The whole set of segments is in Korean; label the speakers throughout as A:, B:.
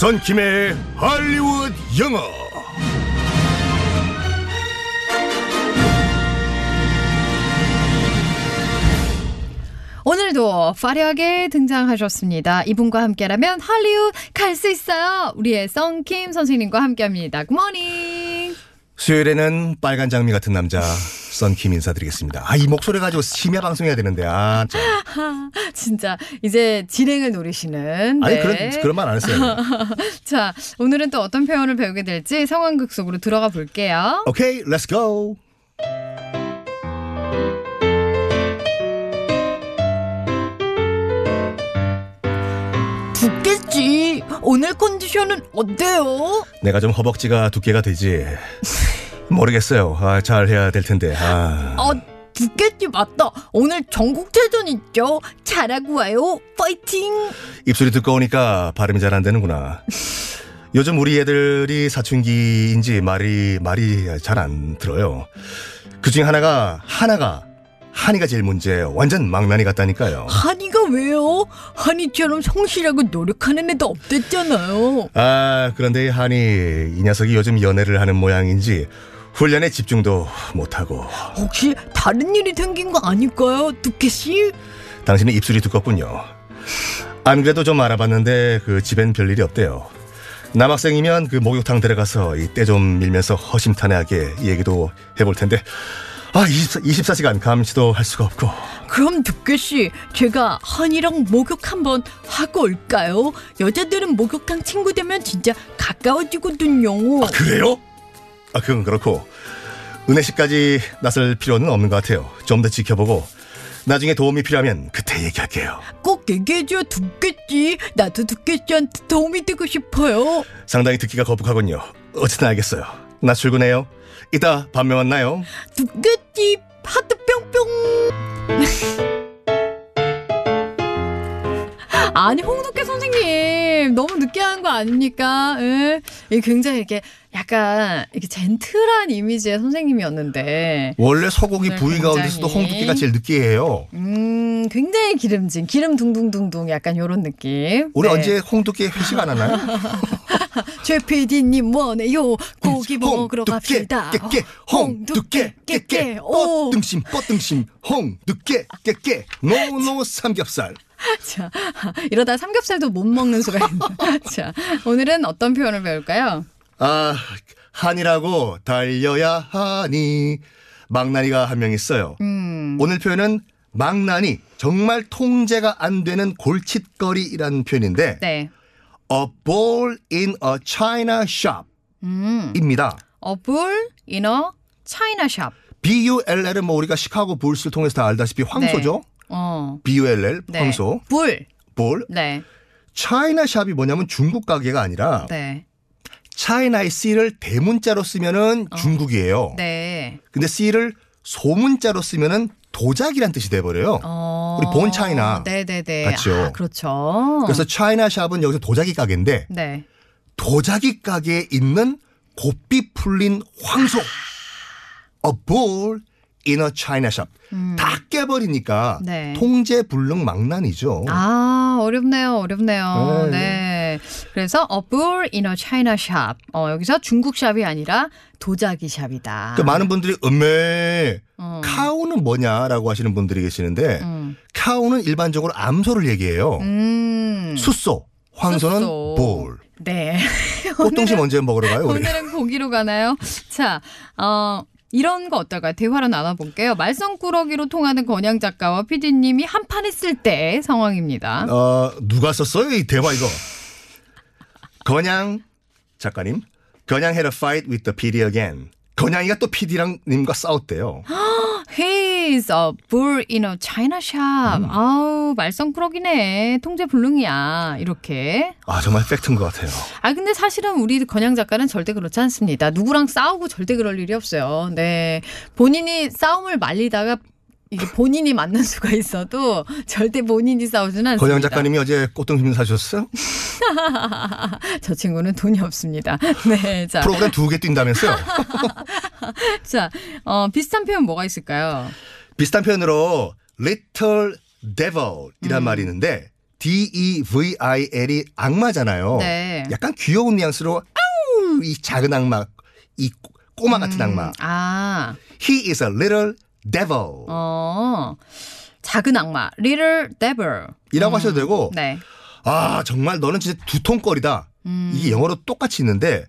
A: 선킴의 할리우드 영어
B: 오늘도 화려하게 등장하셨습니다. 이분과 함께라면 할리우드 갈 수 있어요. 우리의 썬킴 선생님과 함께합니다. 굿모닝.
A: 수요일에는 빨간 장미 같은 남자 썬킴 인사드리겠습니다. 아 이 목소리 가지고 심야 방송해야 되는데 아 참.
B: 진짜 이제 진행을 노리시는.
A: 아니
B: 네.
A: 그런 그런 말 안 했어요.
B: 자, 오늘은 또 어떤 표현을 배우게 될지 상황극 속으로 들어가 볼게요.
A: 오케이,
B: let's go. 오늘 컨디션은 어때요?
A: 내가 좀 허벅지가 두께가 되지. 모르겠어요. 아, 잘 해야 될 텐데. 아.
B: 아, 붓겠지 맞다. 오늘 전국체전 있죠. 잘하고 와요. 파이팅.
A: 입술이 두꺼우니까 발음이 잘 안 되는구나. 요즘 우리 애들이 사춘기인지 말이 말이 잘 안 들어요. 그 중에 하나가 하나가 한이가 제일 문제예요. 완전 망나니 같다니까요.
B: 한이가 왜요? 한이처럼 성실하고 노력하는 애도 없댔잖아요.
A: 아 그런데 이 한이 이 녀석이 요즘 연애를 하는 모양인지 훈련에 집중도 못하고
B: 혹시 다른 일이 생긴 거 아닐까요, 두께 씨?
A: 당신은 입술이 두껍군요. 안 그래도 좀 알아봤는데 그 집엔 별일이 없대요. 남학생이면 그 목욕탕 들어가서 이 때 좀 밀면서 허심탄회하게 얘기도 해볼 텐데 아 24, 24 시간 감시도 할 수가 없고
B: 그럼 두께 씨, 제가 한이랑 목욕 한번 하고 올까요? 여자들은 목욕탕 친구 되면 진짜 가까워지거든요.
A: 아 그래요? 아 그건 그렇고 은혜 씨까지 나설 필요는 없는 것 같아요. 좀 더 지켜보고 나중에 도움이 필요하면 그때 얘기할게요.
B: 꼭 얘기해줘 두께씨. 나도 두께씨한테 도움이 되고 싶어요.
A: 상당히 듣기가 거북하군요. 어쨌든 알겠어요. 나 출근해요. 이따 밤에 만나요.
B: 두께씨 하트 뿅뿅. 아니 홍두깨 선생님 너무 느끼한 거 아닙니까? 예. 굉장히 이렇게 약간 이렇게 젠틀한 이미지의 선생님이었는데
A: 원래 소고기
B: 오늘
A: 부위 가운데서도 홍두깨가 제일 느끼해요.
B: 음 굉장히 기름진 기름 둥둥둥둥 약간 요런 느낌.
A: 우리
B: 네.
A: 언제 홍두깨 회식 안 하나요?
B: 최 PD님 뭐네요 고기 먹으러 갑시다.
A: 깨깨 홍두깨 깨깨
B: 오.
A: 뻗등심 뻗등심 홍두깨 깨깨 노노 삼겹살
B: 자, 이러다 삼겹살도 못 먹는 수가 있네. 자, 오늘은 어떤 표현을 배울까요?
A: 아 한이라고 달려야 하니 망나니가 한 명 있어요.
B: 음,
A: 오늘 표현은 망나니 정말 통제가 안 되는 골칫거리라는 표현인데
B: 네.
A: a ball in a china shop입니다.
B: 음, a bull in a china shop.
A: B-U-L-L은 뭐 우리가 시카고 불스를 통해서 다 알다시피 황소죠.
B: 어,
A: B-U-L-L
B: 네.
A: 황소
B: 불.
A: 볼.
B: 네,
A: 차이나 샵이 뭐냐면 중국 가게가 아니라
B: 네,
A: 차이나의 C를 대문자로 쓰면은 중국이에요.
B: 네.
A: 근데 C를 소문자로 쓰면은 도자기란 뜻이 돼 버려요.
B: 어,
A: 우리 본 차이나
B: 네네네.
A: 같죠.
B: 아, 그렇죠.
A: 그래서 차이나 샵은 여기서 도자기 가게인데
B: 네.
A: 도자기 가게에 있는 곱비 풀린 황소. A bull in a china shop. 다 깨버리니까
B: 음. 네.
A: 통제 불능 망난이죠.
B: 아, 어렵네요, 어렵네요.
A: 네.
B: 네. 그래서 a bull in a china shop. 어, 여기서 중국 샵이 아니라 도자기 샵이다.
A: 그 많은 분들이 음메
B: 어.
A: 카 우는 뭐냐라고 하시는 분들이 계시는데
B: 음.
A: 카우는 일반적으로 암소를 얘기해요.
B: 음.
A: 숫소, 황소는
B: 숫소.
A: 볼.
B: 네.
A: 꽃등심 언제 먹으러 가요 우리?
B: 오늘은 고기로 가나요? 자, 어, 이런 거 어떨까요? 대화로 나눠볼게요. 말썽꾸러기로 통하는 건양 작가와 PD님이 한판 했을 때 상황입니다.
A: 어 누가 썼어요 이 대화 이거? 건양 작가님, 건양 had a fight with the PD again. 건양이가 또 PD랑 님과 싸웠대요.
B: He's a bull in a china shop.
A: 음.
B: 아우, 말썽꾸러기네. 통제 불능이야. 이렇게.
A: 아 정말 팩트인 것 같아요.
B: 아, 근데 사실은 우리 건양 작가는 절대 그렇지 않습니다. 누구랑 싸우고 절대 그럴 일이 없어요. 네. 본인이 싸움을 말리다가 이게 본인이 맞는 수가 있어도 절대 본인이 싸우진 않습니다.
A: 권영 작가님이 어제 꽃등심 사셨어요?
B: 저 친구는 돈이 없습니다. 네, 자,
A: 프로그램 두 개 뛴다면서요?
B: 자, 어, 비슷한 표현 뭐가 있을까요?
A: 비슷한 표현으로 little devil 이란
B: 음.
A: 말이 있는데 D-E-V-I-L이 악마잖아요.
B: 네.
A: 약간 귀여운 뉘앙스로 아우 이 작은 악마, 이 꼬- 꼬마 같은 악마.
B: 음, 아,
A: He is a little devil.
B: 어, 작은 악마, little devil.
A: 이라고 하셔도 되고
B: 네.
A: 아 정말 너는 진짜 두통거리다.
B: 음.
A: 이게 영어로 똑같이 있는데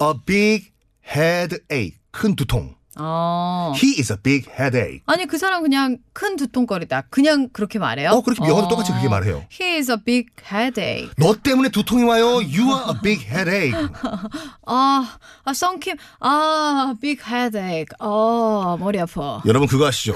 A: a big headache 큰 두통.
B: 어.
A: He is a big headache.
B: 아니 그 사람 그냥 큰 두통거리다. 그냥 그렇게 말해요?
A: 어, 그렇게 영어도 똑같이 그렇게 말해요.
B: He is a big headache.
A: 너 때문에 두통이 와요. You are a big headache.
B: 아, 아 썬킴, 아, big headache. 어, 머리 아파.
A: 여러분 그거 아시죠?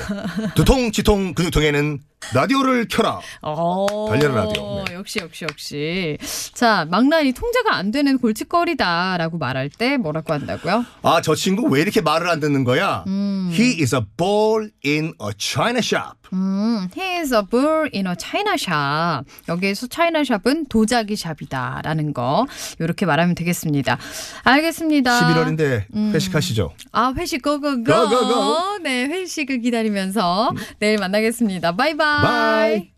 A: 두통, 지통, 근육통에는 라디오를 켜라.
B: 어,
A: 달려라 라디오. 네.
B: 역시 역시 역시. 자, 망나니 통제가 안 되는 골칫거리다라고 말할 때 뭐라고 한다고요?
A: 아, 저 친구 왜 이렇게 말을 안 듣는 거야? He is a bull in a china shop.
B: 음, he is a bull in a china shop. 여기에서 china shop은 도자기 shop이다라는 거 이렇게 말하면 되겠습니다. 알겠습니다.
A: 11월인데 회식하시죠.
B: 아 회식
A: go go go.
B: 네 회식을 기다리면서 내일 만나겠습니다. 바이바이.
A: Bye.